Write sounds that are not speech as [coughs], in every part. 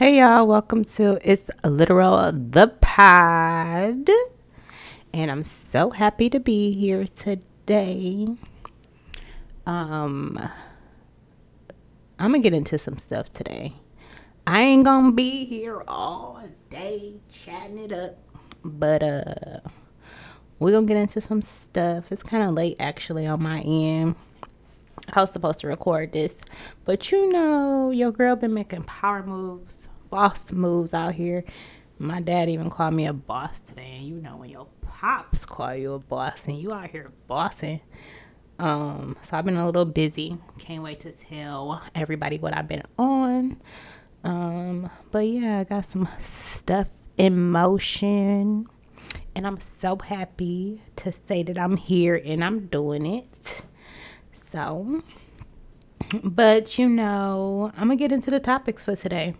Hey y'all, welcome to It's Literal the Pod. And I'm so happy to be here today. Um I'm going to get into some stuff today. I ain't going to be here all day chatting it up, but uh we're going to get into some stuff. It's kind of late actually on my end. I was supposed to record this, but you know, your girl been making power moves boss moves out here. My dad even called me a boss today, and you know when your pops call you a boss and you out here bossing. Um, so I've been a little busy. Can't wait to tell everybody what I've been on. Um, but yeah, I got some stuff in motion, and I'm so happy to say that I'm here and I'm doing it. So, but you know, I'm gonna get into the topics for today.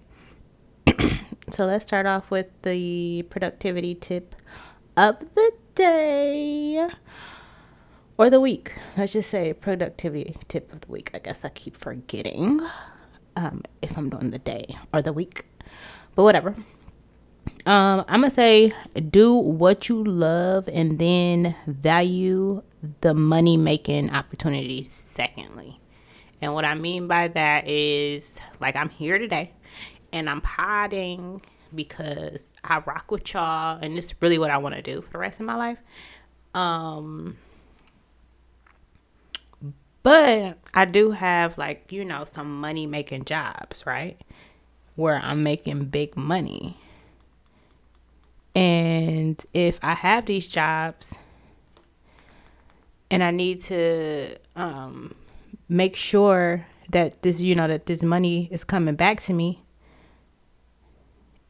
So let's start off with the productivity tip of the day or the week. Let's just say productivity tip of the week. I guess I keep forgetting um, if I'm doing the day or the week, but whatever. Um, I'm gonna say do what you love and then value the money making opportunities secondly. And what I mean by that is like I'm here today and I'm hiding because I rock with y'all and this is really what I want to do for the rest of my life. Um but I do have like, you know, some money making jobs, right? Where I'm making big money. And if I have these jobs and I need to um make sure that this, you know, that this money is coming back to me,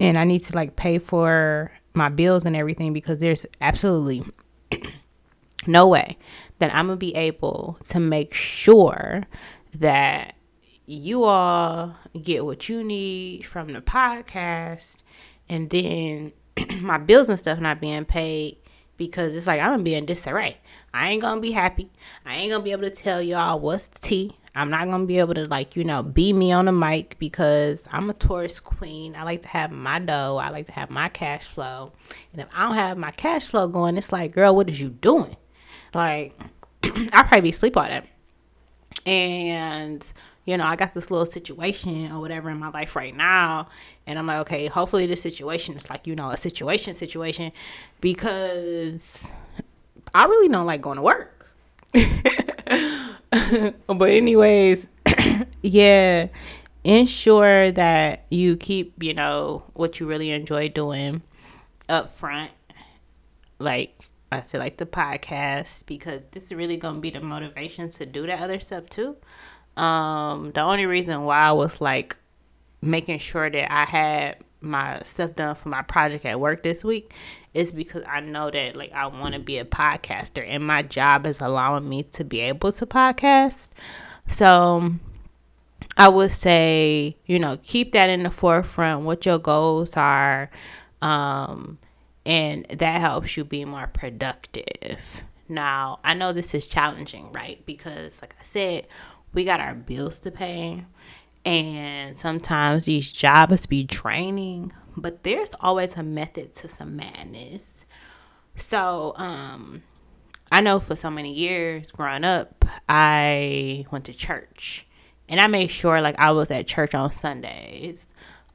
and I need to like pay for my bills and everything because there's absolutely [clears throat] no way that I'm gonna be able to make sure that you all get what you need from the podcast and then [clears throat] my bills and stuff not being paid because it's like I'm gonna be in disarray. I ain't gonna be happy. I ain't gonna be able to tell y'all what's the tea. I'm not gonna be able to like you know be me on the mic because I'm a Taurus queen. I like to have my dough. I like to have my cash flow. And if I don't have my cash flow going, it's like, girl, what is you doing? Like, [clears throat] I'll probably be asleep all day. And you know, I got this little situation or whatever in my life right now. And I'm like, okay, hopefully this situation is like, you know, a situation situation because I really don't like going to work. [laughs] [laughs] but anyways, [clears throat] yeah, ensure that you keep, you know, what you really enjoy doing up front. Like I said, like the podcast, because this is really gonna be the motivation to do that other stuff too. Um, the only reason why I was like making sure that I had my stuff done for my project at work this week is because I know that like I want to be a podcaster and my job is allowing me to be able to podcast. So I would say, you know, keep that in the forefront what your goals are um and that helps you be more productive. Now, I know this is challenging, right? Because like I said, we got our bills to pay and sometimes these jobs be draining but there's always a method to some madness. So um i know for so many years growing up i went to church. And i made sure like i was at church on sundays.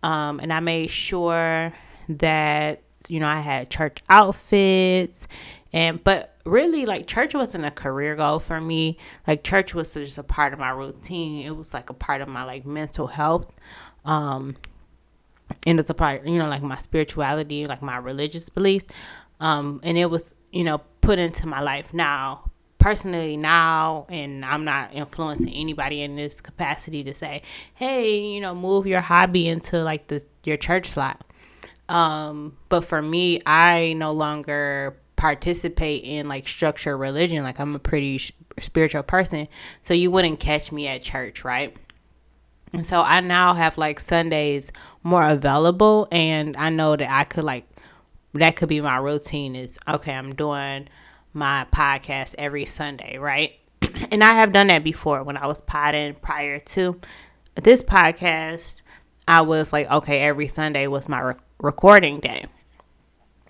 Um and i made sure that you know i had church outfits. And but really like church wasn't a career goal for me. Like church was just a part of my routine. It was like a part of my like mental health. Um and it's a part you know like my spirituality like my religious beliefs um and it was you know put into my life now personally now and i'm not influencing anybody in this capacity to say hey you know move your hobby into like the your church slot um but for me i no longer participate in like structured religion. Like I'm a pretty sh- spiritual person, so you wouldn't catch me at church, right? And so I now have like Sundays more available, and I know that I could like that could be my routine. Is okay, I'm doing my podcast every Sunday, right? [clears throat] and I have done that before when I was potting prior to this podcast. I was like, okay, every Sunday was my re- recording day.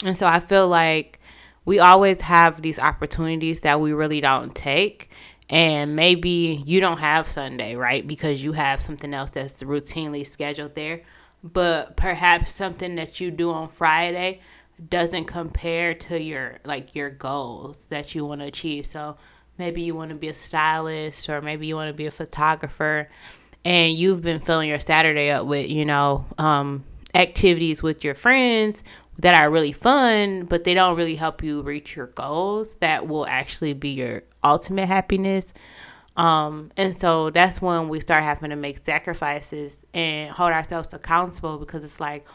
And so I feel like we always have these opportunities that we really don't take. And maybe you don't have Sunday, right? Because you have something else that's routinely scheduled there. But perhaps something that you do on Friday doesn't compare to your like your goals that you want to achieve. So maybe you want to be a stylist or maybe you want to be a photographer and you've been filling your Saturday up with, you know, um, activities with your friends that are really fun, but they don't really help you reach your goals that will actually be your ultimate happiness. Um, and so that's when we start having to make sacrifices and hold ourselves accountable because it's like,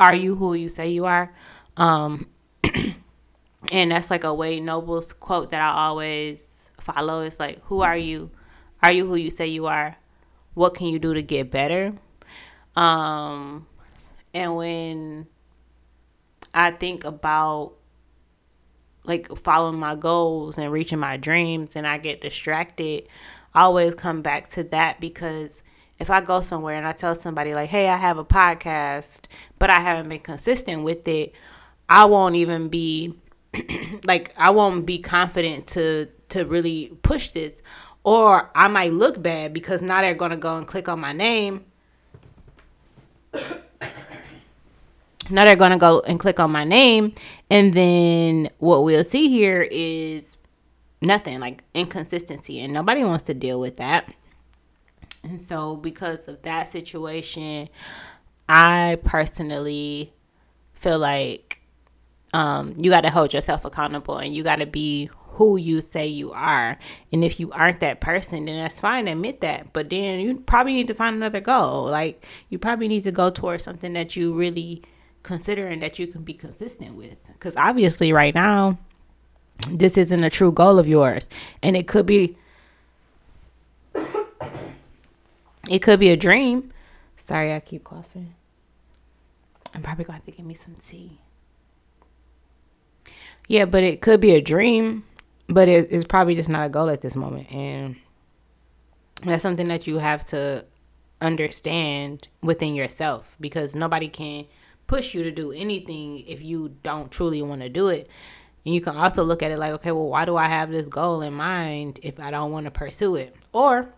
are you who you say you are? Um, [clears throat] and that's like a Wade Nobles' quote that I always follow. It's like, who are you? Are you who you say you are? What can you do to get better? Um, and when I think about like following my goals and reaching my dreams and I get distracted, I always come back to that because if I go somewhere and I tell somebody like, "Hey, I have a podcast, but I haven't been consistent with it," I won't even be [clears throat] like I won't be confident to to really push this or I might look bad because now they're going to go and click on my name. Now they're going to go and click on my name and then what we'll see here is nothing like inconsistency and nobody wants to deal with that. And so because of that situation, I personally feel like um, you got to hold yourself accountable and you got to be who you say you are. And if you aren't that person, then that's fine, admit that. But then you probably need to find another goal. Like you probably need to go towards something that you really consider and that you can be consistent with. Because obviously, right now, this isn't a true goal of yours. And it could be it could be a dream. Sorry, I keep coughing. I'm probably going to have to get me some tea. Yeah, but it could be a dream, but it, it's probably just not a goal at this moment. And that's something that you have to understand within yourself because nobody can push you to do anything if you don't truly want to do it. And you can also look at it like, okay, well, why do I have this goal in mind if I don't want to pursue it? Or,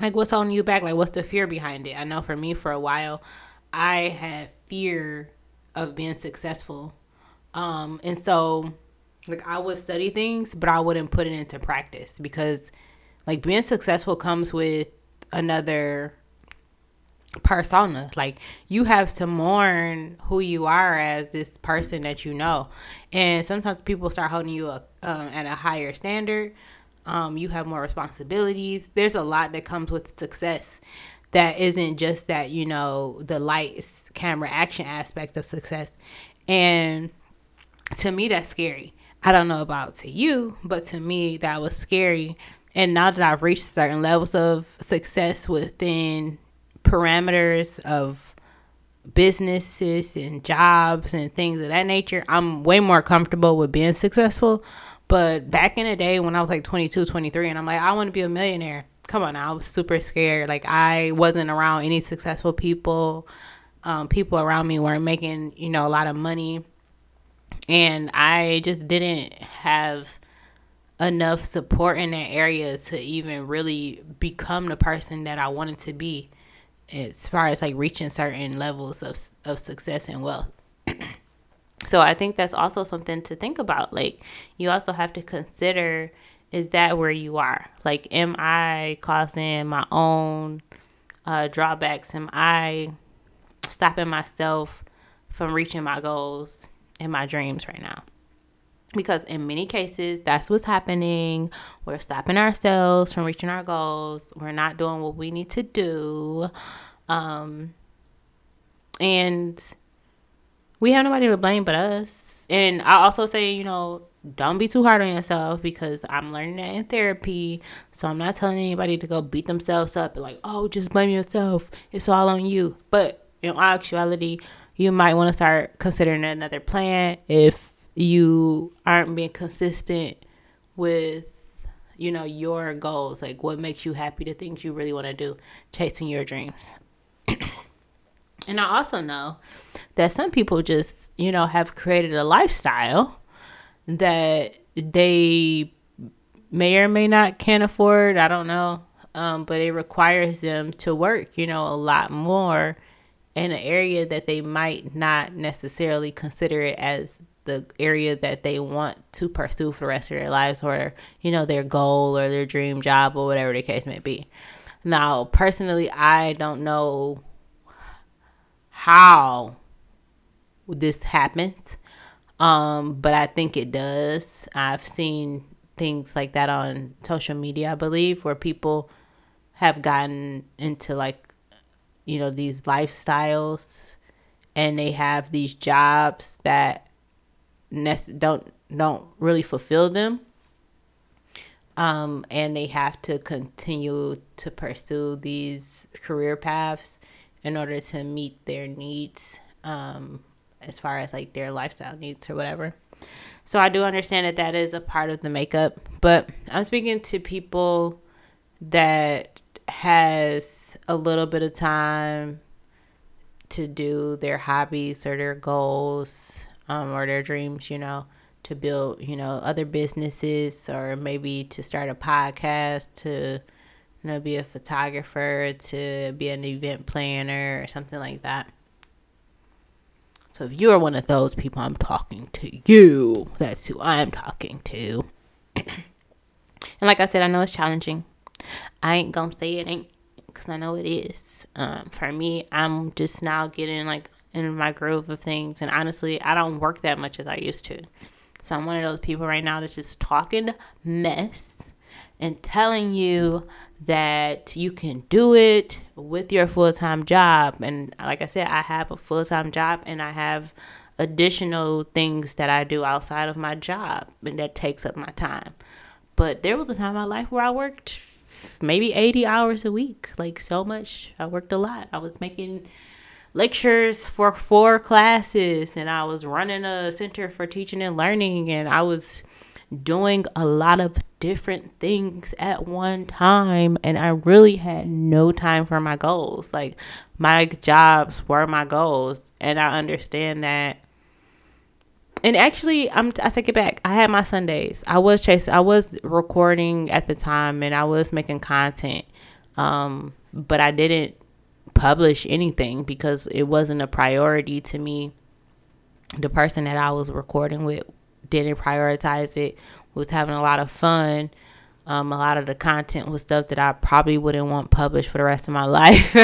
like, what's holding you back? Like, what's the fear behind it? I know for me, for a while, I had fear of being successful um, and so like I would study things, but I wouldn't put it into practice because like being successful comes with another persona. Like you have to mourn who you are as this person that you know, and sometimes people start holding you a, um, at a higher standard. Um, you have more responsibilities. There's a lot that comes with success that isn't just that you know the lights, camera, action aspect of success, and to me that's scary. I don't know about to you, but to me that was scary. And now that I've reached certain levels of success within parameters of businesses and jobs and things of that nature, I'm way more comfortable with being successful. But back in the day when I was like 22, 23, and I'm like, I want to be a millionaire. Come on, I was super scared. Like, I wasn't around any successful people. Um, people around me weren't making, you know, a lot of money and I just didn't have enough support in that area to even really become the person that I wanted to be as far as like reaching certain levels of of success and wealth. [clears throat] so I think that's also something to think about. Like you also have to consider is that where you are? Like am I causing my own uh, drawbacks? Am I stopping myself from reaching my goals? and my dreams right now. Because in many cases, that's what's happening. We're stopping ourselves from reaching our goals. We're not doing what we need to do. Um, and we have nobody to blame but us. And I also say, you know, don't be too hard on yourself because I'm learning that in therapy. So I'm not telling anybody to go beat themselves up like, oh, just blame yourself. It's all on you. But in actuality, you might want to start considering another plan if you aren't being consistent with you know your goals like what makes you happy the things you really want to do chasing your dreams [coughs] And I also know that some people just, you know, have created a lifestyle that they may or may not can afford. I don't know. Um, but it requires them to work, you know, a lot more in an area that they might not necessarily consider it as the area that they want to pursue for the rest of their lives or, you know, their goal or their dream job or whatever the case may be. Now, personally, I don't know how this happened. Um, but I think it does. I've seen things like that on social media, I believe, where people have gotten into like, you know, these lifestyles and they have these jobs that don't don't really fulfill them. Um, and they have to continue to pursue these career paths in order to meet their needs um, as far as like their lifestyle needs or whatever. So I do understand that that is a part of the makeup, but I'm speaking to people that has a little bit of time to do their hobbies or their goals um, or their dreams, you know, to build, you know, other businesses or maybe to start a podcast, to you know, be a photographer, to be an event planner or something like that. So if you are one of those people, I'm talking to you. That's who I'm talking to. [clears throat] and like I said, I know it's challenging. I ain't gonna say it ain't because I know it is. Um, for me, I'm just now getting like in my groove of things, and honestly, I don't work that much as I used to. So I'm one of those people right now that's just talking mess and telling you that you can do it with your full time job. And like I said, I have a full time job and I have additional things that I do outside of my job and that takes up my time. But there was a time in my life where I worked maybe 80 hours a week, like so much. I worked a lot. I was making lectures for four classes and I was running a center for teaching and learning and I was doing a lot of different things at one time and I really had no time for my goals. Like my jobs were my goals and I understand that and actually I'm I take it back. I had my Sundays. I was chasing I was recording at the time and I was making content. Um but I didn't publish anything because it wasn't a priority to me. The person that I was recording with didn't prioritize it, was having a lot of fun. Um, a lot of the content was stuff that I probably wouldn't want published for the rest of my [laughs] life.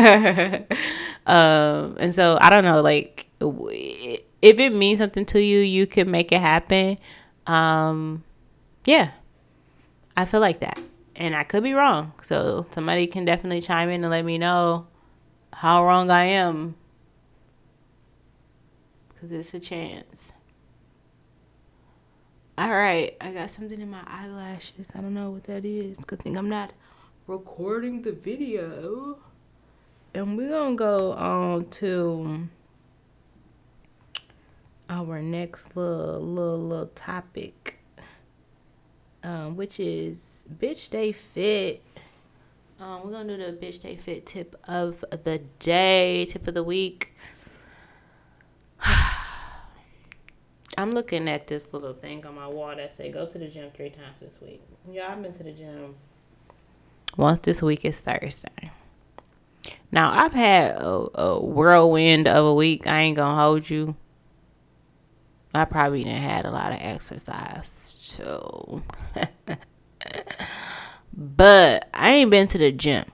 um, and so I don't know, like if it means something to you, you can make it happen. Um, yeah, I feel like that, and I could be wrong. So somebody can definitely chime in and let me know how wrong I am, because it's a chance. All right, I got something in my eyelashes. I don't know what that is. Good thing I'm not recording the video. And we're gonna go on to our next little little little topic, um, which is bitch stay fit. Um, we're gonna do the bitch stay fit tip of the day, tip of the week. [sighs] I'm looking at this little thing on my wall that say go to the gym three times this week. Yeah, I've been to the gym once this week is Thursday. Now I've had a, a whirlwind of a week. I ain't gonna hold you. I probably didn't had a lot of exercise, so. [laughs] but I ain't been to the gym,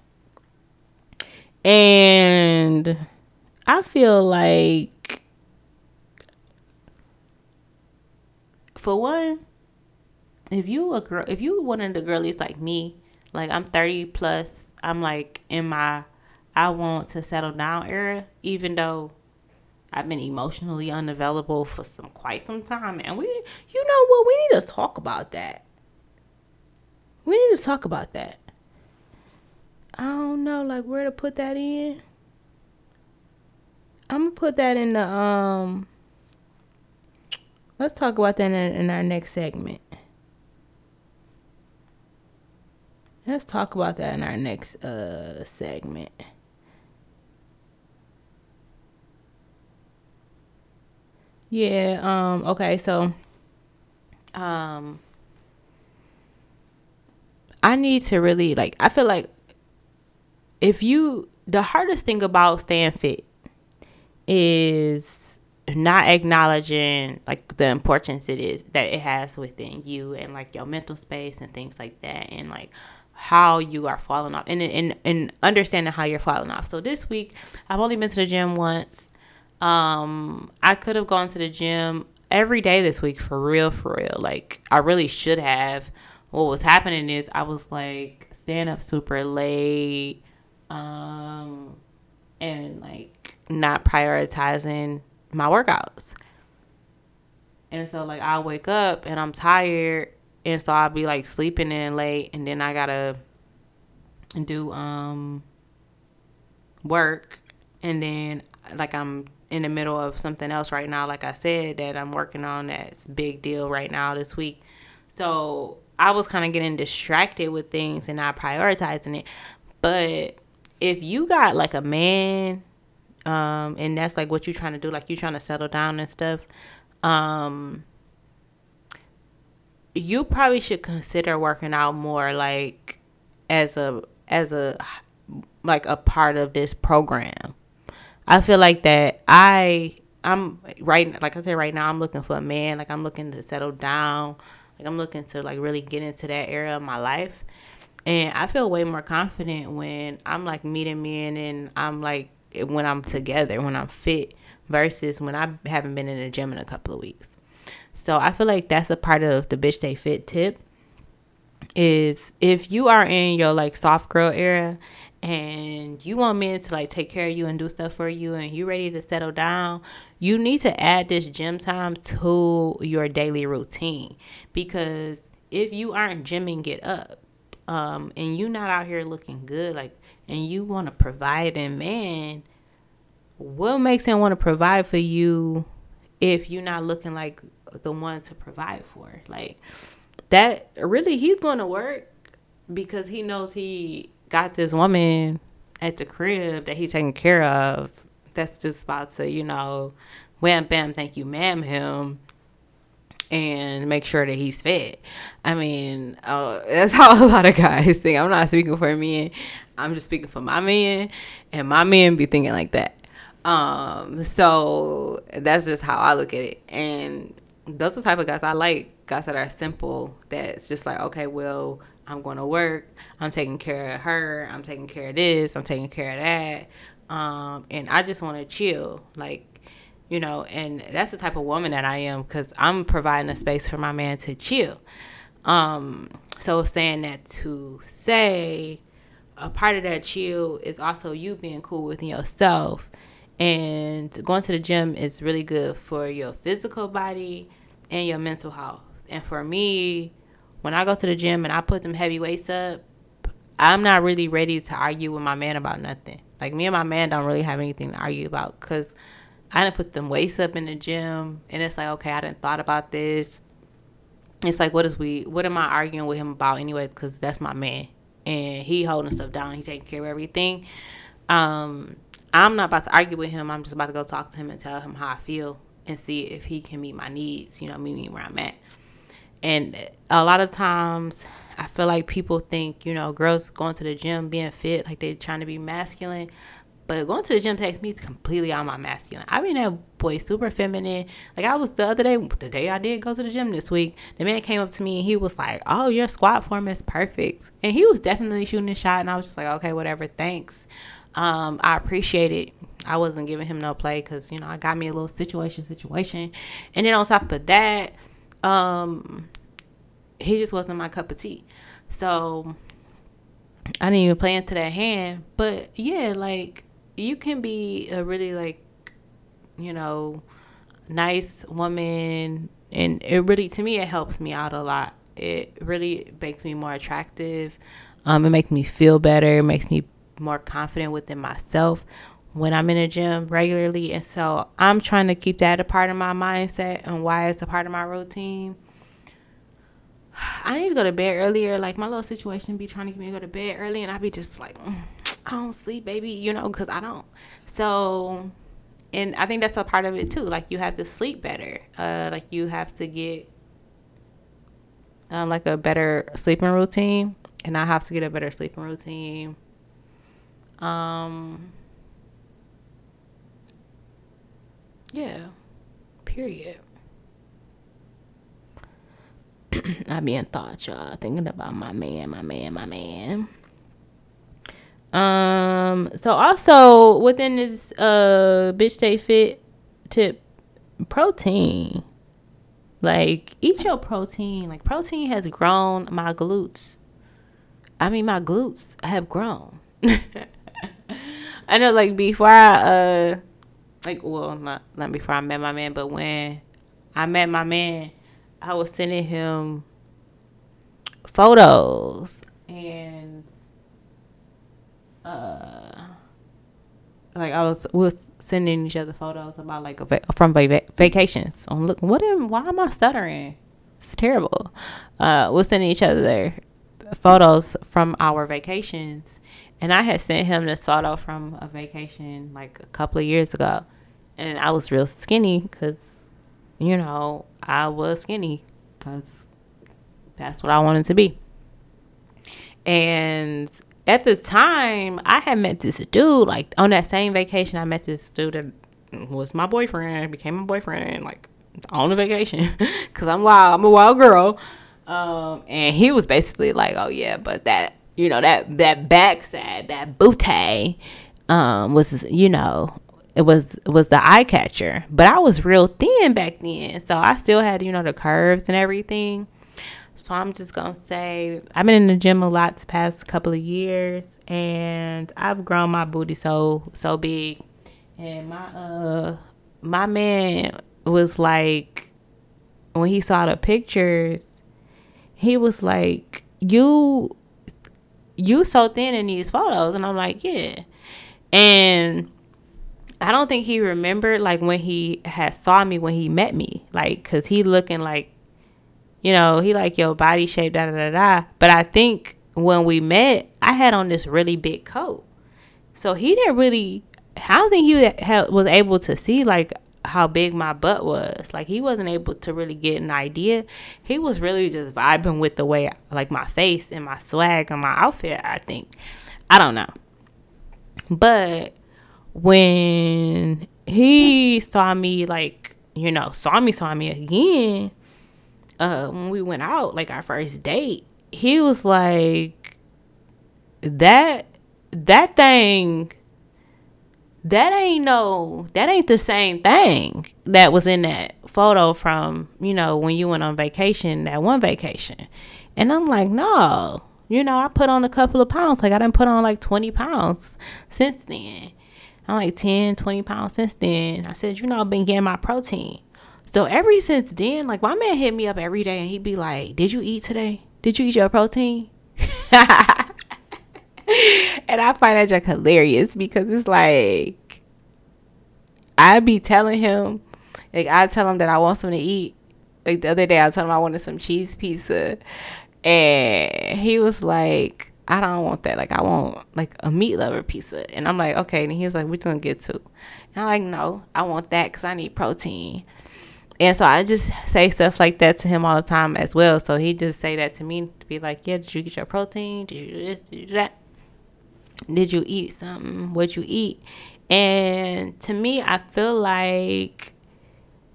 and I feel like for one, if you a girl, if you one of the girlies like me, like I'm 30 plus, I'm like in my I want to settle down era, even though I've been emotionally unavailable for some quite some time. And we, you know what, we need to talk about that. We need to talk about that. I don't know, like where to put that in. I'm gonna put that in the um Let's talk about that in, in our next segment. Let's talk about that in our next uh segment. Yeah. Um. Okay. So. Um. I need to really like. I feel like if you the hardest thing about staying fit is not acknowledging like the importance it is that it has within you and like your mental space and things like that and like how you are falling off and and, and understanding how you're falling off. So this week I've only been to the gym once. Um I could have gone to the gym every day this week for real for real. Like I really should have. What was happening is I was like staying up super late um and like not prioritizing my workouts. And so like I'll wake up and I'm tired and so I'll be like sleeping in late and then I gotta do um work and then like I'm in the middle of something else right now, like I said, that I'm working on that's big deal right now this week. So I was kind of getting distracted with things and not prioritizing it. But if you got like a man um, and that's like what you're trying to do, like you're trying to settle down and stuff, um, you probably should consider working out more, like as a as a like a part of this program. I feel like that I I'm right like I said right now I'm looking for a man, like I'm looking to settle down, like I'm looking to like really get into that era of my life. And I feel way more confident when I'm like meeting men and I'm like when I'm together, when I'm fit, versus when I haven't been in the gym in a couple of weeks. So I feel like that's a part of the bitch stay fit tip. Is if you are in your like soft girl era and you want men to like take care of you and do stuff for you and you ready to settle down, you need to add this gym time to your daily routine. Because if you aren't gymming it up um, and you not out here looking good like and you want to provide and man what makes him want to provide for you if you're not looking like the one to provide for? Like that really he's going to work because he knows he got this woman at the crib that he's taking care of that's just about to you know wham bam thank you ma'am him and make sure that he's fed. I mean, uh, [laughs] that's how a lot of guys think. I'm not speaking for men. I'm just speaking for my men, and my men be thinking like that. Um, so that's just how I look at it. And those are the type of guys I like. Guys that are simple. That's just like, okay, well, I'm going to work. I'm taking care of her. I'm taking care of this. I'm taking care of that. Um, and I just want to chill. Like you know, and that's the type of woman that I am because I'm providing a space for my man to chill. Um, so saying that to say a part of that chill is also you being cool with yourself. And going to the gym is really good for your physical body and your mental health. And for me, when I go to the gym and I put them heavy weights up, I'm not really ready to argue with my man about nothing. Like me and my man don't really have anything to argue about because I didn't put them weights up in the gym, and it's like, okay, I didn't thought about this. It's like, what is we? What am I arguing with him about, anyways? Because that's my man, and he holding stuff down. He taking care of everything. Um, I'm not about to argue with him. I'm just about to go talk to him and tell him how I feel and see if he can meet my needs. You know, meet me where I'm at. And a lot of times, I feel like people think, you know, girls going to the gym being fit, like they're trying to be masculine. But going to the gym takes me completely out my masculine. I mean, that boy super feminine. Like I was the other day, the day I did go to the gym this week, the man came up to me and he was like, "Oh, your squat form is perfect," and he was definitely shooting a shot. And I was just like, "Okay, whatever, thanks." Um, I appreciate it. I wasn't giving him no play because you know I got me a little situation, situation, and then on top of that, um, he just wasn't my cup of tea. So I didn't even play into that hand. But yeah, like you can be a really like you know nice woman. And it really to me it helps me out a lot. It really makes me more attractive. Um it makes me feel better. It makes me more confident within myself when i'm in a gym regularly and so i'm trying to keep that a part of my mindset and why it's a part of my routine [sighs] I need to go to bed earlier. Like my little situation be trying to get me to go to bed early, and I be just like, mm I don't sleep, baby, you know, because I don't. So and I think that's a part of it too. Like you have to sleep better. Uh, like you have to get um, like a better sleeping routine, and I have to get a better sleeping routine. Um, yeah, period. [clears throat] I be in thought, y'all, thinking about my man, my man, my man. Um, so also within this uh bitch stay fit tip protein. Like eat your protein. Like protein has grown my glutes. I mean my glutes have grown. [laughs] I know like before I uh like well not not before I met my man, but when I met my man, I was sending him photos and uh like I was we was sending each other photos about like va- from va- vacations. I'm looking. What am? Why am I stuttering? It's terrible. Uh, we're sending each other photos from our vacations, and I had sent him this photo from a vacation like a couple of years ago, and I was real skinny because, you know, I was skinny because that's what I wanted to be. And at the time, I had met this dude, like on that same vacation, I met this dude that was my boyfriend, became my boyfriend, like on the vacation. [laughs] Cause I'm wild, I'm a wild girl. Um, and he was basically like, oh yeah, but that, you know, that, that backside, that booty, um, was, you know, it was it was the eye catcher. But I was real thin back then, so I still had you know the curves and everything. So I'm just gonna say I've been in the gym a lot the past couple of years, and I've grown my booty so so big. And my uh my man was like when he saw the pictures, he was like, "You you so thin in these photos," and I'm like, "Yeah," and I don't think he remembered like when he had saw me when he met me, like, cause he looking like you know, he like your body shape, da da da da. But I think when we met, I had on this really big coat, so he didn't really. I don't think he was able to see like how big my butt was. Like he wasn't able to really get an idea. He was really just vibing with the way like my face and my swag and my outfit. I think. I don't know, but when he saw me like you know saw me saw me again uh, when we went out, like our first date, he was like, that that thing that ain't no that ain't the same thing that was in that photo from you know when you went on vacation that one vacation. And i'm like no you know i put on a couple of pounds. Like i didn't put on like 20 pounds since then. I'm like 10 20 pounds since then. I said you know i've been getting my protein. So ever since then, like my man hit me up every day and he'd be like, Did you eat today? Did you eat your protein? [laughs] [laughs] and I find that joke hilarious because it's like I'd be telling him, like I tell him that I want something to eat. Like the other day I told him I wanted some cheese pizza and he was like, I don't want that. Like I want like a meat lover pizza. And I'm like, okay. And he was like, we're gonna get to. And I'm like, no, I want that because I need protein. And so I just say stuff like that to him all the time as well. So he just say that to me to be like, yeah, did you get your protein? Did you do this? Did you do that? Did you eat something? What you eat? And to me, I feel like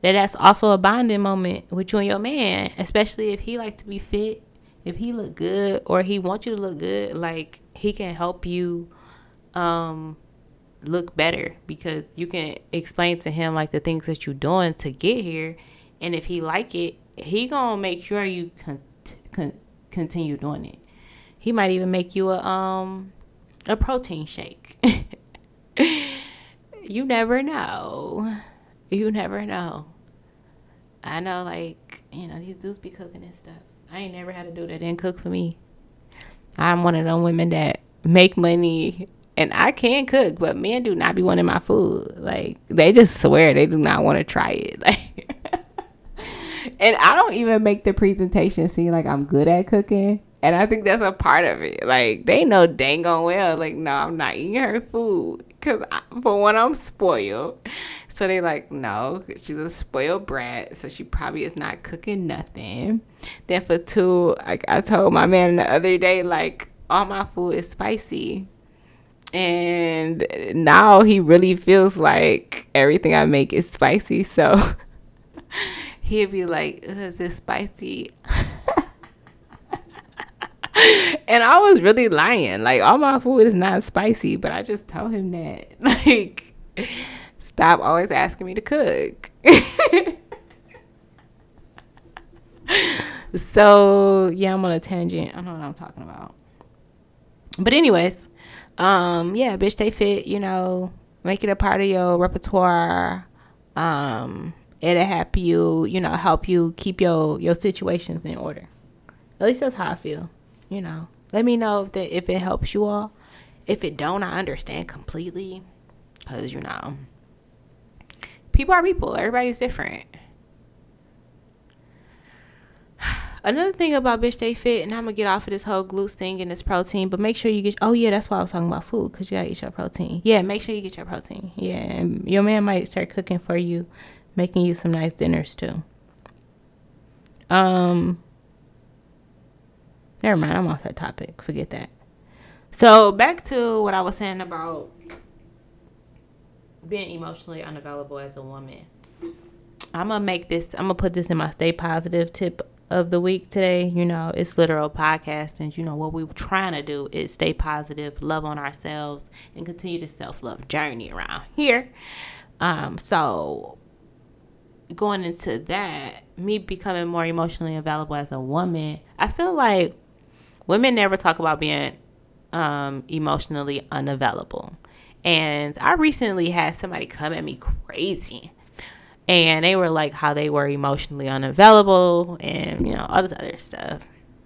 that that's also a bonding moment with you and your man, especially if he like to be fit, if he look good or he want you to look good, like he can help you um look better because you can explain to him like the things that you're doing to get here and if he like it he gonna make sure you con- con- continue doing it he might even make you a um a protein shake [laughs] you never know you never know i know like you know these dudes be cooking and stuff i ain't never had to do that didn't cook for me i'm one of them women that make money and I can cook, but men do not be wanting my food. Like they just swear they do not want to try it. Like, [laughs] and I don't even make the presentation seem like I'm good at cooking. And I think that's a part of it. Like they know dang on well, like no, I'm not eating her food because for one, I'm spoiled. So they like, no, she's a spoiled brat, so she probably is not cooking nothing. Then for two, like I told my man the other day, like all my food is spicy. And now he really feels like everything I make is spicy. So [laughs] he'd be like, is it spicy? [laughs] [laughs] and I was really lying. Like all my food is not spicy, but I just told him that. [laughs] Like stop always asking me to cook. [laughs] so yeah, I'm on a tangent. I don't know what I'm talking about. But anyways, um, yeah, bitch they fit, you know, make it a part of your repertoire. Um, it'll help you, you know, help you keep your your situations in order. At least that's how I feel. You know. Let me know if that if it helps you all. If it don't, I understand completely. Cause you know people are people. Everybody's different. [sighs] Another thing about bitch stay fit, and I'm gonna get off of this whole glutes thing and this protein, but make sure you get. Oh yeah, that's why I was talking about food, cause you gotta eat your protein. Yeah, make sure you get your protein. Yeah, and your man might start cooking for you, making you some nice dinners too. Um, never mind. I'm off that topic. Forget that. So back to what I was saying about being emotionally unavailable as a woman. I'm gonna make this. I'm gonna put this in my stay positive tip of the week today. You know, it's literal podcast, and you know what we're trying to do is stay positive, love on ourselves, and continue the self love journey around here. Um, so going into that, me becoming more emotionally available as a woman, I feel like women never talk about being um, emotionally unavailable. And I recently had somebody come at me crazy. And they were like how they were emotionally unavailable and, you know, all this other stuff.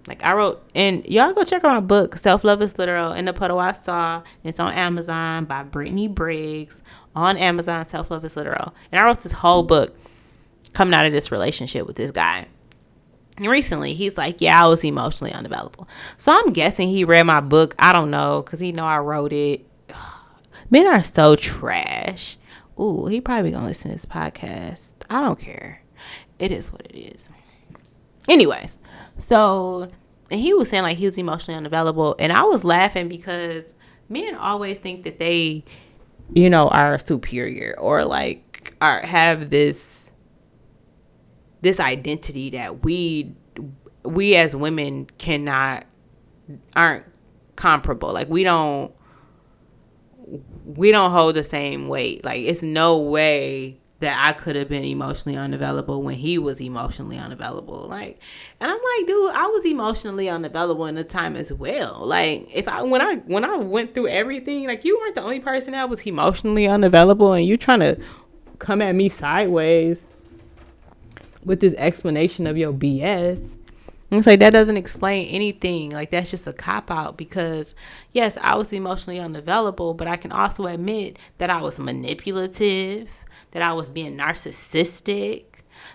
Like I wrote, and y'all go check out my book, Self Love is Literal, in the puddle I saw. It's on Amazon by Brittany Briggs on Amazon, Self Love is Literal. And I wrote this whole book coming out of this relationship with this guy. Recently, he's like, "Yeah, I was emotionally unavailable." So I'm guessing he read my book. I don't know because he know I wrote it. [sighs] Men are so trash. Ooh, he probably gonna listen to this podcast. I don't care. It is what it is. Anyways, so and he was saying like he was emotionally unavailable, and I was laughing because men always think that they, you know, are superior or like are have this this identity that we we as women cannot aren't comparable. Like we don't we don't hold the same weight. Like it's no way that I could have been emotionally unavailable when he was emotionally unavailable. Like, and I'm like, dude, I was emotionally unavailable in the time as well. Like, if I when I when I went through everything, like you weren't the only person that was emotionally unavailable, and you trying to come at me sideways with this explanation of your BS. It's like that doesn't explain anything. Like that's just a cop out because yes, I was emotionally unavailable, but I can also admit that I was manipulative, that I was being narcissistic,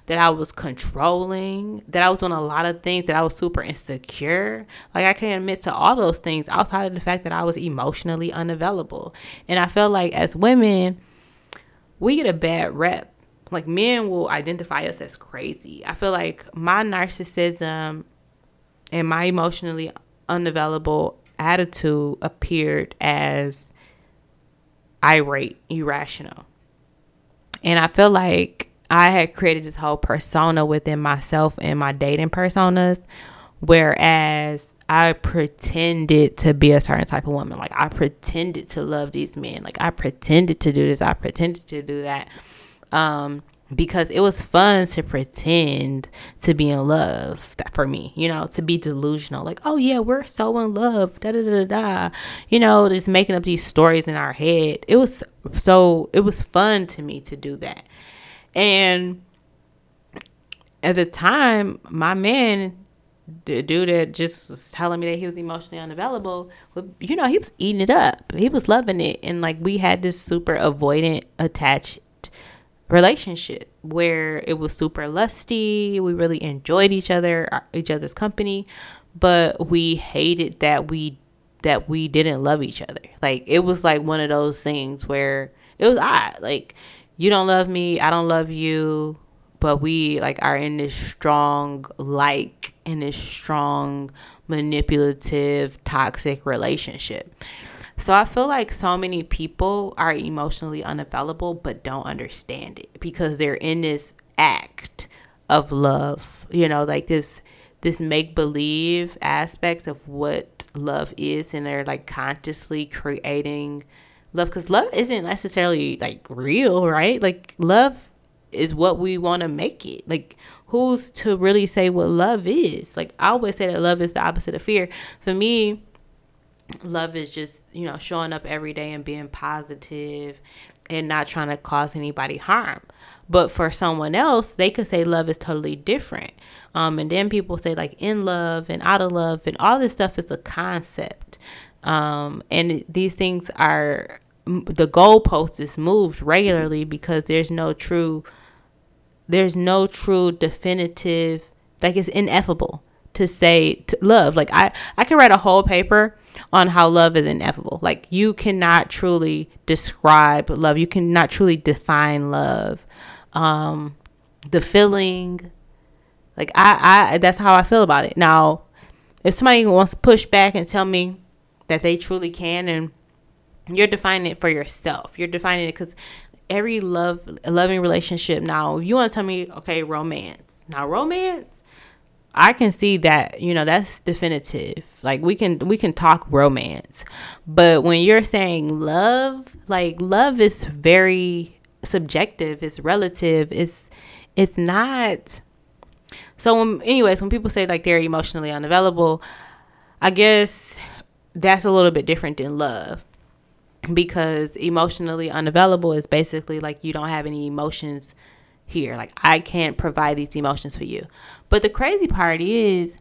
that I was controlling, that I was doing a lot of things, that I was super insecure. Like I can admit to all those things outside of the fact that I was emotionally unavailable. And I feel like as women, we get a bad rep like men will identify us as crazy. I feel like my narcissism and my emotionally unavailable attitude appeared as irate, irrational. And I feel like I had created this whole persona within myself and my dating personas, whereas I pretended to be a certain type of woman. Like I pretended to love these men. Like I pretended to do this. I pretended to do that um, because it was fun to pretend to be in love that for me you know to be delusional like oh yeah we're so in love da da da da you know just making up these stories in our head it was so it was fun to me to do that and at the time my man the dude that just was telling me that he was emotionally unavailable, you know, he was eating it up. He was loving it. And like we had this super avoidant attached relationship where it was super lusty. We really enjoyed each other, uh, each other's company, but we hated that we that we didn't love each other. Like it was like one of those things where it was odd. Like you don't love me, I don't love you, but we like are in this strong like in this strong manipulative toxic relationship. So I feel like so many people are emotionally unavailable but don't understand it because they're in this act of love, you know, like this this make believe aspects of what love is and they're like consciously creating love cuz love isn't necessarily like real, right? Like love is what we want to make it. Like who's to really say what love is? Like I always say that love is the opposite of fear. For me, love is just you know showing up every day and being positive and not trying to cause anybody harm. But for someone else they could say love is totally different. Um, and then people say like in love and out of love and all this stuff is a concept. Um, and these things are the goalpost is moved regularly because there's no true there's no true definitive like it's ineffable to say to love. Like i i can write a whole paper on how love is ineffable. Like you cannot truly describe love. You cannot truly define love. Um, the feeling, like I, I, that's how I feel about it. Now, if somebody wants to push back and tell me that they truly can, and you're defining it for yourself, you're defining it because every love, loving relationship. Now, you want to tell me, okay, romance. Now, romance I can see that, you know, that's definitive. Like we can we can talk romance. But when you're saying love, like love is very subjective, it's relative, it's it's not so when, anyways, when people say like they're emotionally unavailable, I guess that's a little bit different than love. Because emotionally unavailable is basically like you don't have any emotions here. Like I can't provide these emotions for you. But the crazy part is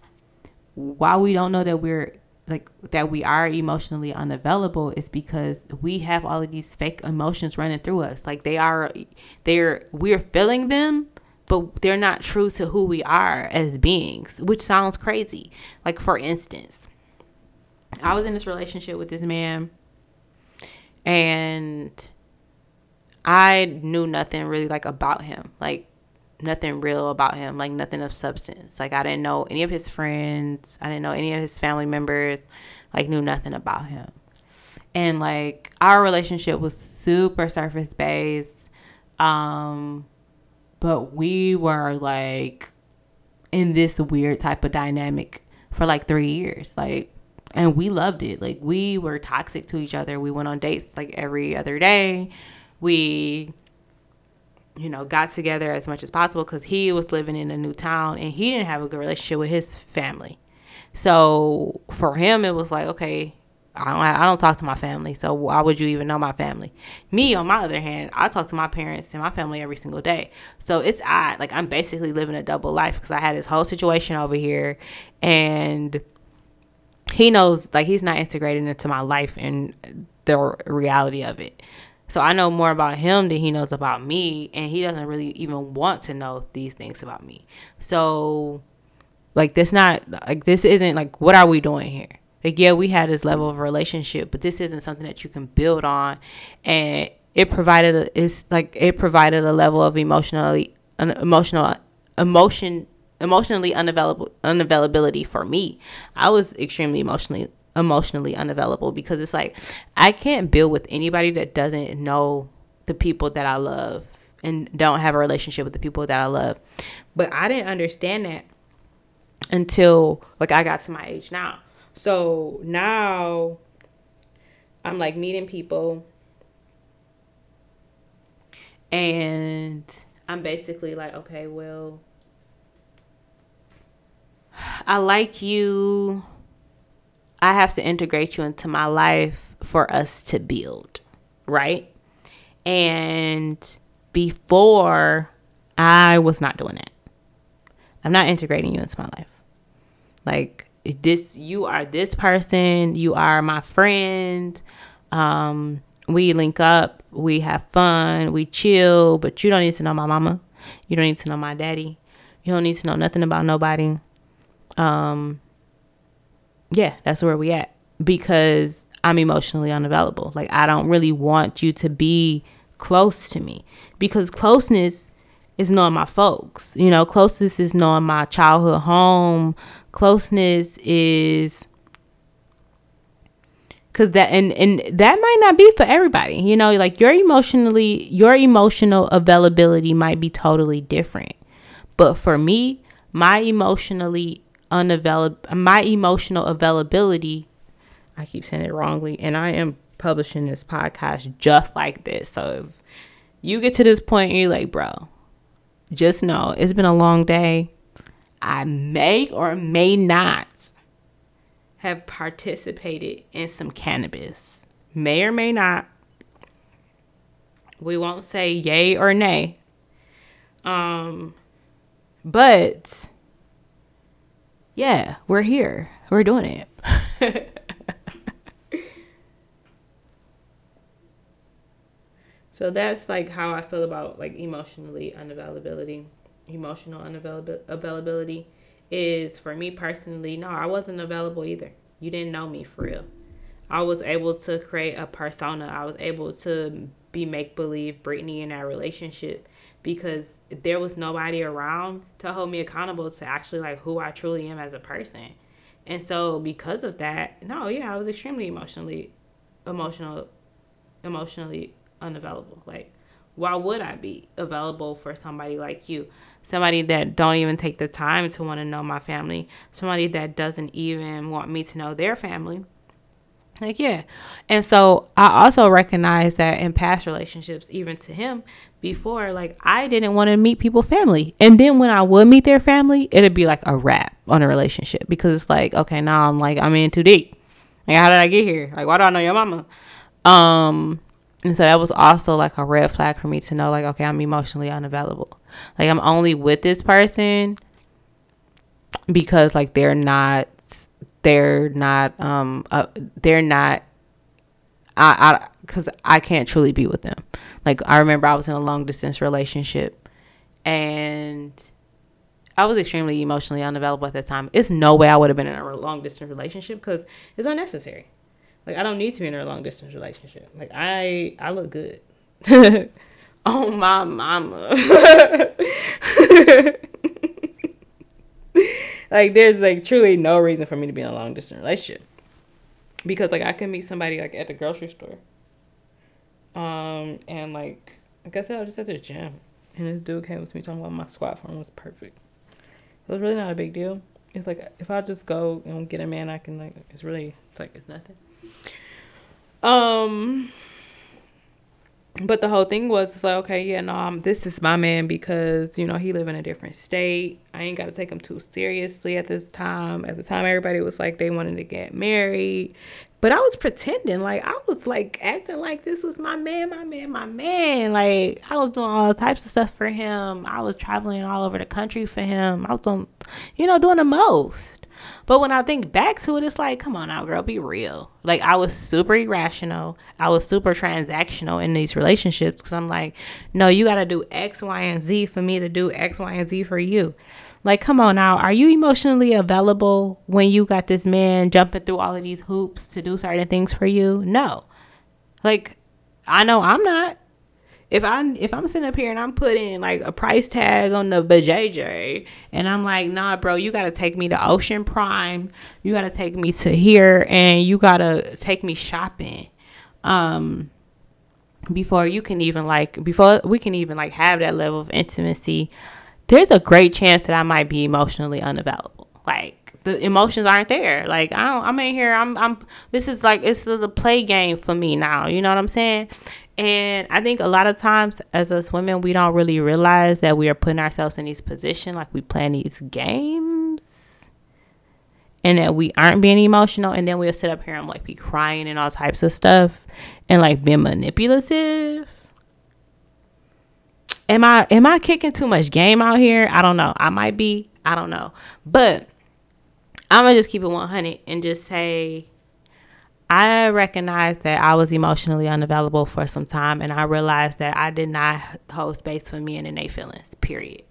why we don't know that we're like that we are emotionally unavailable is because we have all of these fake emotions running through us. Like they are they're we're feeling them, but they're not true to who we are as beings, which sounds crazy. Like for instance, I was in this relationship with this man and I knew nothing really like about him. Like nothing real about him, like nothing of substance. Like I didn't know any of his friends, I didn't know any of his family members, like knew nothing about him. And like our relationship was super surface based. Um but we were like in this weird type of dynamic for like 3 years. Like and we loved it. Like we were toxic to each other. We went on dates like every other day we you know got together as much as possible because he was living in a new town and he didn't have a good relationship with his family so for him it was like okay I don't, I don't talk to my family, so why would you even know my family? Me, on my other hand, I talk to my parents and my family every single day. So it's odd. Like, I'm basically living a double life because I had this whole situation over here, and he knows, like, he's not integrated into my life and the reality of it. So I know more about him than he knows about me, and he doesn't really even want to know these things about me. So, like, this not like this isn't like what are we doing here? Like, yeah, we had this level of relationship, but this isn't something that you can build on, and it provided a, it's like it provided a level of emotionally an emotional emotion emotionally unavailable unavailability for me. I was extremely emotionally emotionally unavailable because it's like I can't build with anybody that doesn't know the people that I love and don't have a relationship with the people that I love. But I didn't understand that until like I got to my age now. So now I'm like meeting people and I'm basically like, okay, well, I like you I have to integrate you into my life for us to build, right? And before, I was not doing that. I'm not integrating you into my life. Like this, you are this person. You are my friend. Um, we link up. We have fun. We chill. But you don't need to know my mama. You don't need to know my daddy. You don't need to know nothing about nobody. Um, yeah, that's where we at because I'm emotionally unavailable. Like I don't really want you to be close to me because closeness is knowing my folks. You know, closeness is knowing my childhood home. Closeness is because that and and that might not be for everybody you know like your emotionally your emotional availability might be totally different but for me my emotionally unavailable my emotional availability i keep saying it wrongly and i am publishing this podcast just like this so if you get to this point and you're like bro just know it's been a long day i may or may not have participated in some cannabis. May or may not. We won't say yay or nay. Um but yeah, we're here. We're doing it. [laughs] so that's like how I feel about like emotionally unavailability, emotional unavailability is for me personally, no, I wasn't available either. You didn't know me for real. I was able to create a persona. I was able to be make believe Brittany in that relationship because there was nobody around to hold me accountable to actually like who I truly am as a person. And so because of that, no, yeah, I was extremely emotionally emotional emotionally unavailable. Like why would I be available for somebody like you? Somebody that don't even take the time to want to know my family, somebody that doesn't even want me to know their family. Like yeah. And so I also recognize that in past relationships, even to him before, like I didn't want to meet people family. And then when I would meet their family, it'd be like a wrap on a relationship because it's like, okay, now I'm like I'm in too deep. Like how did I get here? Like why do I know your mama? Um and so that was also like a red flag for me to know, like, okay, I'm emotionally unavailable. Like, I'm only with this person because, like, they're not, they're not, um, uh, they're not, I, I, because I can't truly be with them. Like, I remember I was in a long distance relationship and I was extremely emotionally unavailable at that time. It's no way I would have been in a long distance relationship because it's unnecessary. Like I don't need to be in a long distance relationship. Like I I look good. [laughs] oh my mama. [laughs] like there's like truly no reason for me to be in a long distance relationship. Because like I can meet somebody like at the grocery store. Um and like like I said, I was just at the gym and this dude came with me talking about my squat form was perfect. It was really not a big deal. It's like if I just go and get a man I can like it's really it's like it's nothing. Um but the whole thing was like, okay, yeah, no, um, this is my man because you know he live in a different state. I ain't got to take him too seriously at this time. At the time, everybody was like they wanted to get married, but I was pretending like I was like acting like this was my man, my man, my man. Like I was doing all types of stuff for him. I was traveling all over the country for him. I was doing, you know, doing the most. But when I think back to it, it's like, come on now, girl, be real. Like I was super irrational. I was super transactional in these relationships because I'm like, no, you got to do X, Y, and Z for me to do X, Y, and Z for you. Like, come on now, are you emotionally available when you got this man jumping through all of these hoops to do certain things for you? No. Like, I know I'm not if I if I'm sitting up here and I'm putting like a price tag on the JJ and I'm like, nah, bro, you gotta take me to Ocean Prime, you gotta take me to here, and you gotta take me shopping, um, before you can even like before we can even like have that level of intimacy. There's a great chance that I might be emotionally unavailable. Like the emotions aren't there. Like I don't, I'm in here. I'm. I'm. This is like it's a play game for me now. You know what I'm saying? And I think a lot of times as us women, we don't really realize that we are putting ourselves in these positions, like we plan these games, and that we aren't being emotional. And then we'll sit up here and like be crying and all types of stuff, and like being manipulative. Am I am I kicking too much game out here? I don't know. I might be. I don't know. But I'm gonna just keep it 100 and just say I recognized that I was emotionally unavailable for some time, and I realized that I did not hold space for men and their feelings. Period.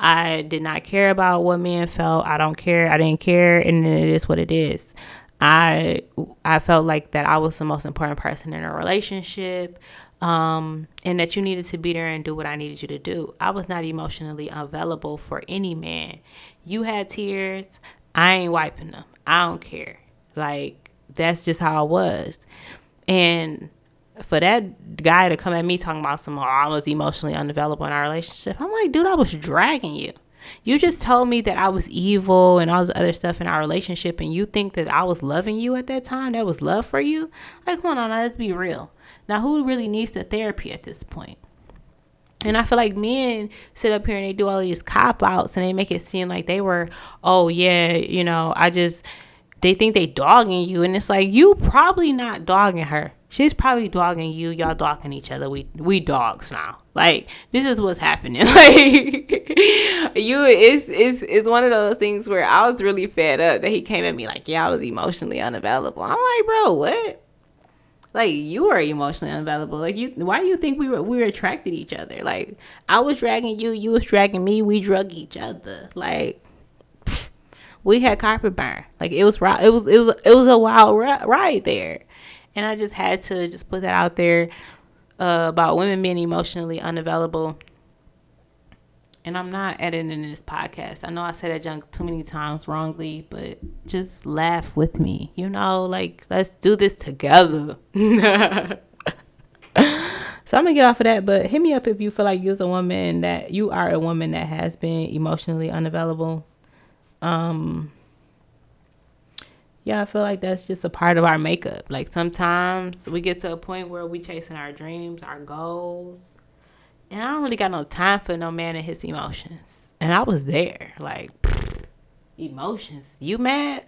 I did not care about what men felt. I don't care. I didn't care, and it is what it is. I I felt like that I was the most important person in a relationship. um, and that you needed to be there and do what I needed you to do. I was not emotionally available for any man. You had tears, I ain't wiping them. I don't care. Like that's just how I was. And for that guy to come at me talking about some, oh, I was emotionally unavailable in our relationship, I'm like, dude, I was dragging you. You just told me that I was evil and all this other stuff in our relationship, and you think that I was loving you at that time? That was love for you? Like, come on, let's be real. Now, who really needs the therapy at this point? And I feel like men sit up here and they do all these cop outs and they make it seem like they were, oh yeah, you know, I just they think they dogging you and it's like you probably not dogging her. She's probably dogging you. Y'all dogging each other. We we dogs now. Like this is what's happening. [laughs] Like you, it's it's it's one of those things where I was really fed up that he came at me like, yeah, I was emotionally unavailable. I'm like, bro, what? Like you were emotionally unavailable. Like you, why do you think we were we were attracted to each other? Like I was dragging you, you was dragging me. We drug each other. Like we had carpet burn. Like it was it was it was it was a wild ride there, and I just had to just put that out there uh, about women being emotionally unavailable. And I'm not editing this podcast. I know I said that junk too many times wrongly, but just laugh with me. You know, like let's do this together. [laughs] so I'm gonna get off of that, but hit me up if you feel like you're a woman that you are a woman that has been emotionally unavailable. Um yeah, I feel like that's just a part of our makeup. Like sometimes we get to a point where we chasing our dreams, our goals. And I don't really got no time for no man and his emotions. And I was there. Like [sniffs] emotions. You mad?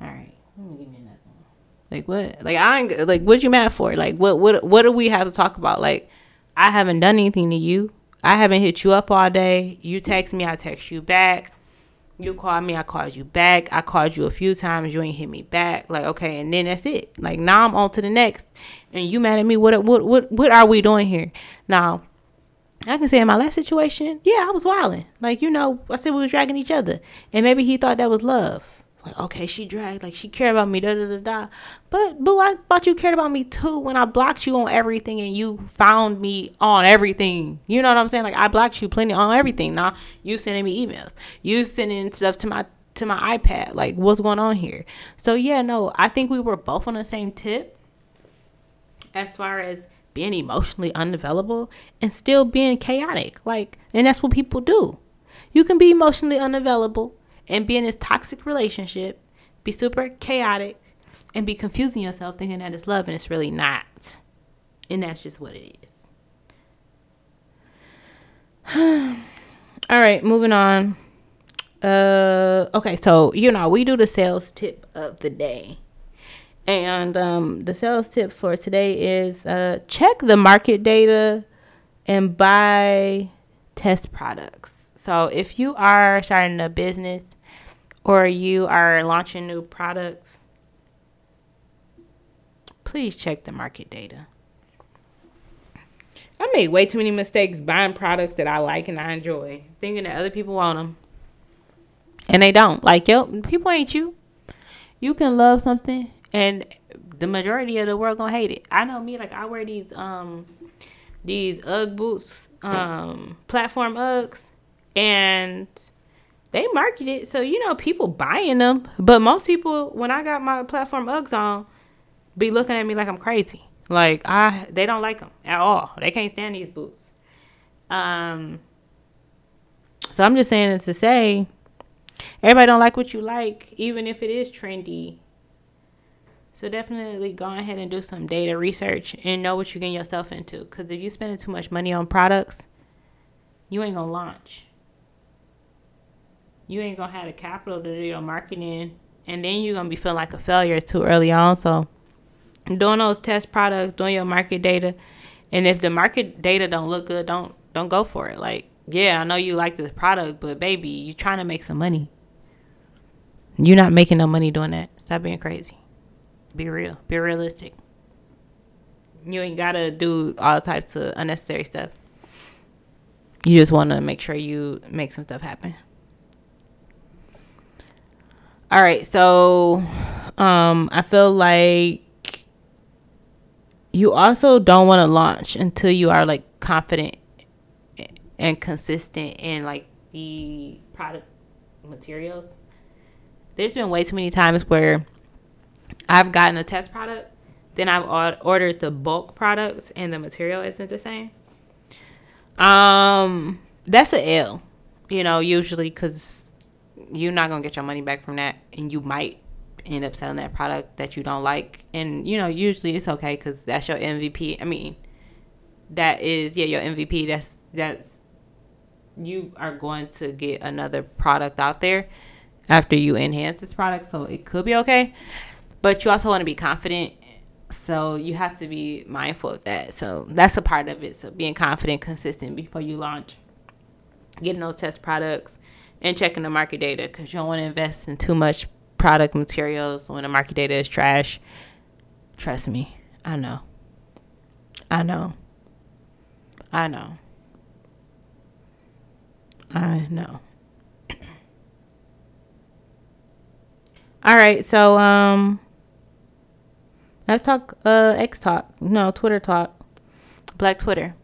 All right. Let me give me another one. Like what? Like I ain't like what you mad for? Like what what what do we have to talk about? Like I haven't done anything to you. I haven't hit you up all day. You text me, I text you back. You called me, I called you back. I called you a few times, you ain't hit me back. Like, okay, and then that's it. Like now I'm on to the next. And you mad at me. What what what what are we doing here? Now, I can say in my last situation, yeah, I was wilding. Like, you know, I said we was dragging each other. And maybe he thought that was love like, okay, she dragged, like she cared about me, da da da da. But boo, I thought you cared about me too when I blocked you on everything and you found me on everything. You know what I'm saying? Like I blocked you plenty on everything. Now you sending me emails, you sending stuff to my to my iPad. Like what's going on here? So yeah, no, I think we were both on the same tip as far as being emotionally unavailable and still being chaotic. Like, and that's what people do. You can be emotionally unavailable and be in this toxic relationship, be super chaotic, and be confusing yourself thinking that it's love and it's really not. And that's just what it is. [sighs] All right, moving on. Uh okay, so you know, we do the sales tip of the day. And um the sales tip for today is uh check the market data and buy test products. So if you are starting a business or you are launching new products, please check the market data. I made way too many mistakes buying products that I like and I enjoy, thinking that other people want them. And they don't. Like, yo, people ain't you. You can love something and the majority of the world gonna hate it. I know me, like I wear these um these UGG boots, um, platform Uggs and they market it. So you know people buying them. But most people when i got my platform uggs on be looking at me like i'm crazy. Like i they don't like them at all. They can't stand these boots. Um so i'm just saying it to say everybody don't like what you like even if it is trendy. So definitely go ahead and do some data research and know what you're getting yourself into. Because if you're spending too much money on products you ain't gonna launch you ain't gonna have the capital to do your marketing, and then you're gonna be feeling like a failure too early on. So, doing those test products, doing your market data, and if the market data don't look good, don't don't go for it. Like, yeah, I know you like this product, but baby, you trying to make some money. You're not making no money doing that. Stop being crazy. Be real. Be realistic. You ain't gotta do all types of unnecessary stuff. You just want to make sure you make some stuff happen. All right, so um I feel like you also don't want to launch until you are like confident and consistent in like the product materials. There's been way too many times where I've gotten a test product, then I've ordered the bulk products and the material isn't the same. Um, that's a L, you know, usually because you're not gonna get your money back from that, and you might end up selling that product that you don't like. And you know, usually it's okay because that's your MVP. I mean, that is yeah your MVP. That's that's you are going to get another product out there after you enhance this product, so it could be okay. But you also want to be confident so you have to be mindful of that. So that's a part of it. So being confident, consistent before you launch, getting those test products, and checking the market data because you don't want to invest in too much product materials when the market data is trash. Trust me, I know. I know. I know. I know. [coughs] All right, so um let's talk uh X talk. No, Twitter talk. Black Twitter.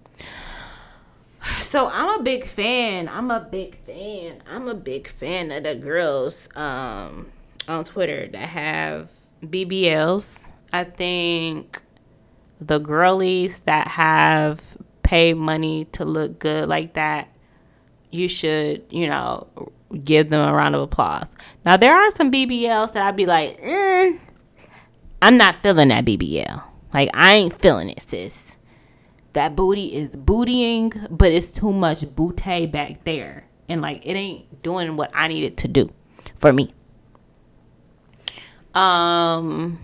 So I'm a big fan. I'm a big fan. I'm a big fan of the girls um on Twitter that have BBLs. I think the girlies that have paid money to look good like that, you should, you know, give them a round of applause. Now there are some BBLs that I'd be like, eh, I'm not feeling that BBL. Like I ain't feeling it, sis. That booty is bootying, but it's too much booty back there. And like it ain't doing what I need it to do for me. Um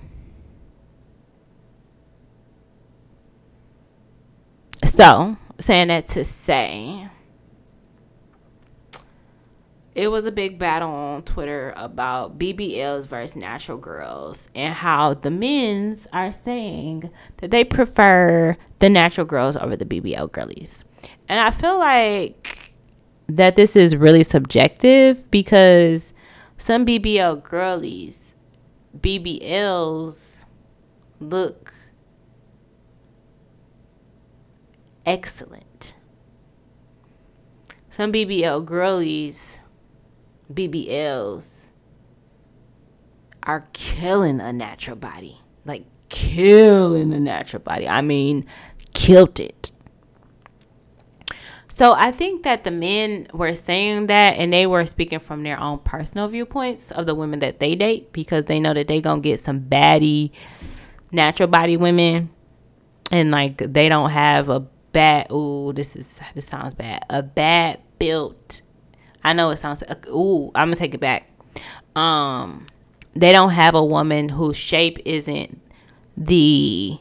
so saying that to say it was a big battle on Twitter about BBLs versus natural girls and how the men's are saying that they prefer the natural girls over the BBL girlies. And I feel like that this is really subjective because some BBL girlies BBLs look excellent. Some BBL girlies, BBLs, are killing a natural body. Like, killing a natural body. I mean, killed it. So I think that the men were saying that and they were speaking from their own personal viewpoints of the women that they date because they know that they gonna get some baddie natural body women and like they don't have a bad ooh this is this sounds bad a bad built I know it sounds ooh I'm gonna take it back um they don't have a woman whose shape isn't the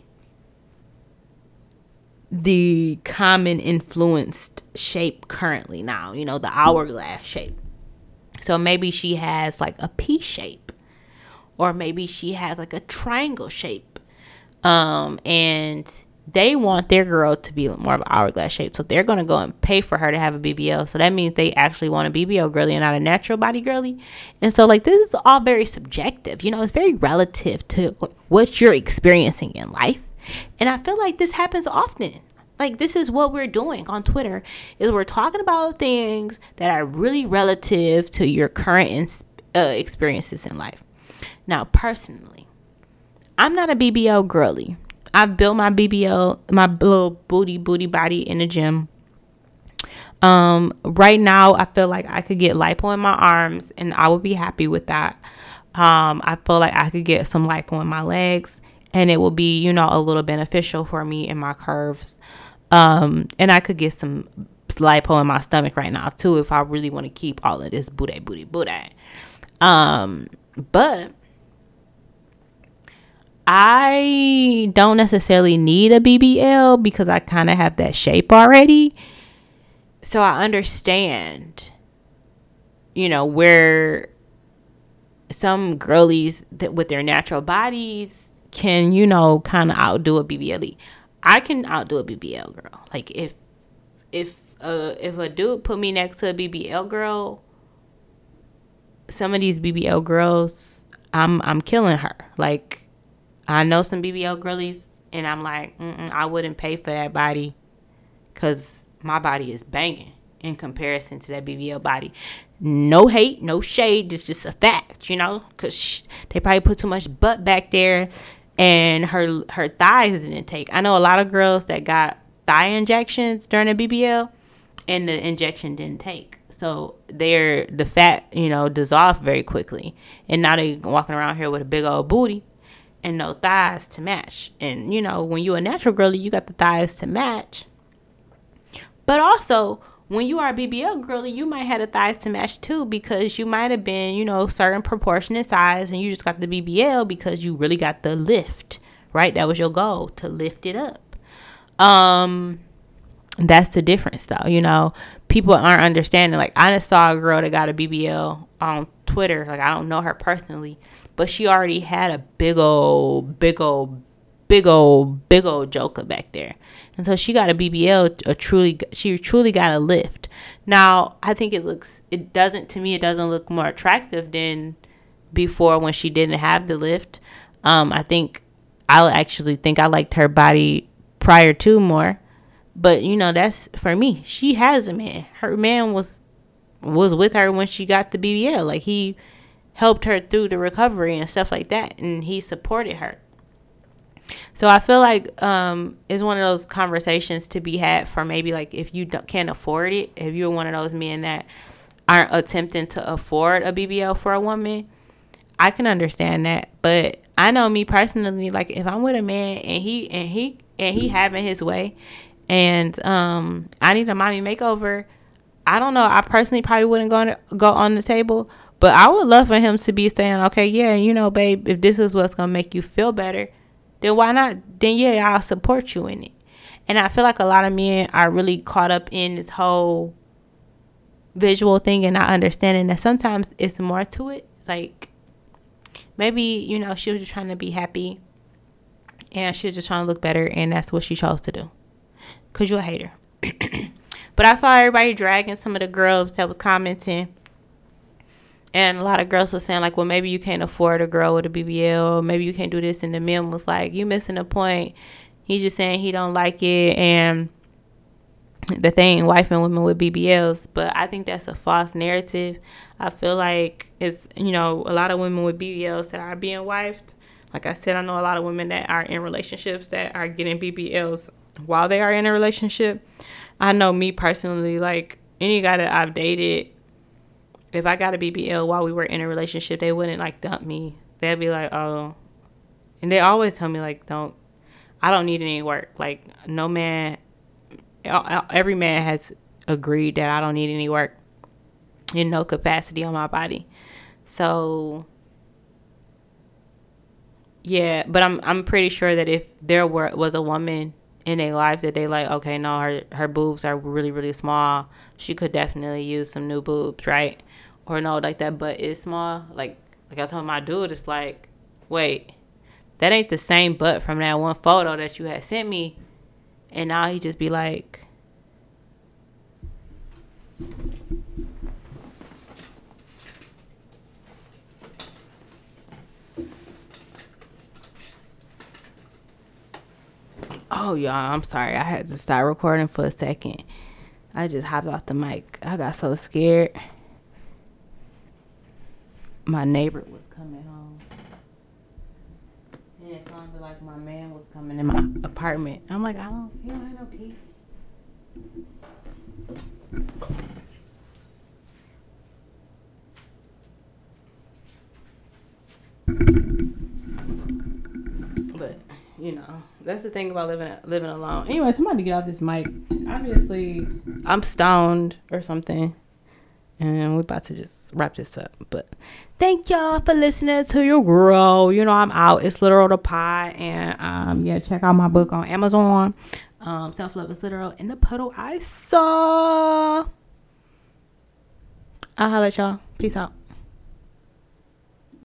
the common influenced shape currently now, you know, the hourglass shape. So maybe she has like a P shape or maybe she has like a triangle shape. Um and they want their girl to be more of an hourglass shape. So they're going to go and pay for her to have a BBL. So that means they actually want a BBL girly and not a natural body girly. And so, like, this is all very subjective. You know, it's very relative to what you're experiencing in life. And I feel like this happens often. Like this is what we're doing on Twitter is we're talking about things that are really relative to your current uh, experiences in life. Now, personally, I'm not a BBL girly. I've built my BBL, my little booty booty body in the gym. Um, right now, I feel like I could get lipo in my arms, and I would be happy with that. Um, I feel like I could get some lipo in my legs, and it will be, you know, a little beneficial for me in my curves. Um, and I could get some lipo in my stomach right now too if I really want to keep all of this booty, booty, booty. Um, but I don't necessarily need a BBL because I kind of have that shape already. So I understand, you know, where some girlies that with their natural bodies can, you know, kind of outdo a BBL. I can outdo a BBL girl. Like if if uh if a dude put me next to a BBL girl, some of these BBL girls, I'm I'm killing her. Like I know some BBL girlies and I'm like, I wouldn't pay for that body because my body is banging in comparison to that BBL body. No hate, no shade. It's just a fact, you know, because they probably put too much butt back there, and her her thighs didn't take. I know a lot of girls that got thigh injections during a BBL, and the injection didn't take. So they're the fat, you know, dissolved very quickly, and now they walking around here with a big old booty and no thighs to match. And you know, when you're a natural girly, you got the thighs to match. But also, when you are a BBL girly, you might have the thighs to match too because you might have been, you know, certain proportion proportionate size and you just got the BBL because you really got the lift, right? That was your goal to lift it up. Um that's the difference though, you know. People aren't understanding. Like I just saw a girl that got a BBL on Twitter. Like I don't know her personally, but she already had a big old, big old, big old, big old joker back there. And so she got a BBL, a truly, she truly got a lift. Now, I think it looks, it doesn't, to me, it doesn't look more attractive than before when she didn't have the lift. Um, I think, I actually think I liked her body prior to more. But, you know, that's for me. She has a man. Her man was, was with her when she got the BBL. Like, he, helped her through the recovery and stuff like that and he supported her. So i feel like um it's one of those conversations to be had for maybe like if you can't afford it if you're one of those men that aren't attempting to afford a bbl for a woman i can understand that. But i know me personally like if i'm with a man and he and he and he having his way and um i need a mommy makeover i don't know i personally probably wouldn't go on, go on the table but I would love for him to be saying, okay, yeah, you know, babe, if this is what's going to make you feel better, then why not? Then, yeah, I'll support you in it. And I feel like a lot of men are really caught up in this whole visual thing and not understanding that sometimes it's more to it. Like, maybe, you know, she was just trying to be happy and she was just trying to look better, and that's what she chose to do. Because you're a hater. [clears throat] but I saw everybody dragging some of the girls that was commenting and a lot of girls were saying like, well, maybe you can't afford a girl with a BBL, maybe you can't do this. And the men was like, you missing the point. He's just saying he don't like it, and the thing wife and women with BBLs. But I think that's a false narrative. I feel like it's you know a lot of women with BBLs that are being wifed. Like I said, I know a lot of women that are in relationships that are getting BBLs while they are in a relationship. I know me personally, like any guy that I've dated if I got a BBL while we were in a relationship, they wouldn't like dump me. They'd be like, oh, and they always tell me like, don't, I don't need any work. Like no man, every man has agreed that I don't need any work in no capacity on my body. So yeah, but I'm I'm pretty sure that if there were was a woman in a life that they like, okay, no, her her boobs are really really small. She could definitely use some new boobs, right? Or no, like that butt is small. Like like I told my dude, it's like, wait, that ain't the same butt from that one photo that you had sent me. And now he just be like, Oh, y'all, I'm sorry. I had to stop recording for a second. I just hopped off the mic. I got so scared my neighbor was coming home. And it sounded like my man was coming in my apartment. I'm like, I don't, you don't have no key. But you know, that's the thing about living living alone. Anyway, somebody get off this mic. Obviously, I'm stoned or something, and we're about to just wrap this up. But thank y'all for listening to your girl. You know, I'm out. It's literal the pie. And um, yeah, check out my book on Amazon. Um, Self Love is Literal in the puddle I saw. I'll holla at y'all. Peace out.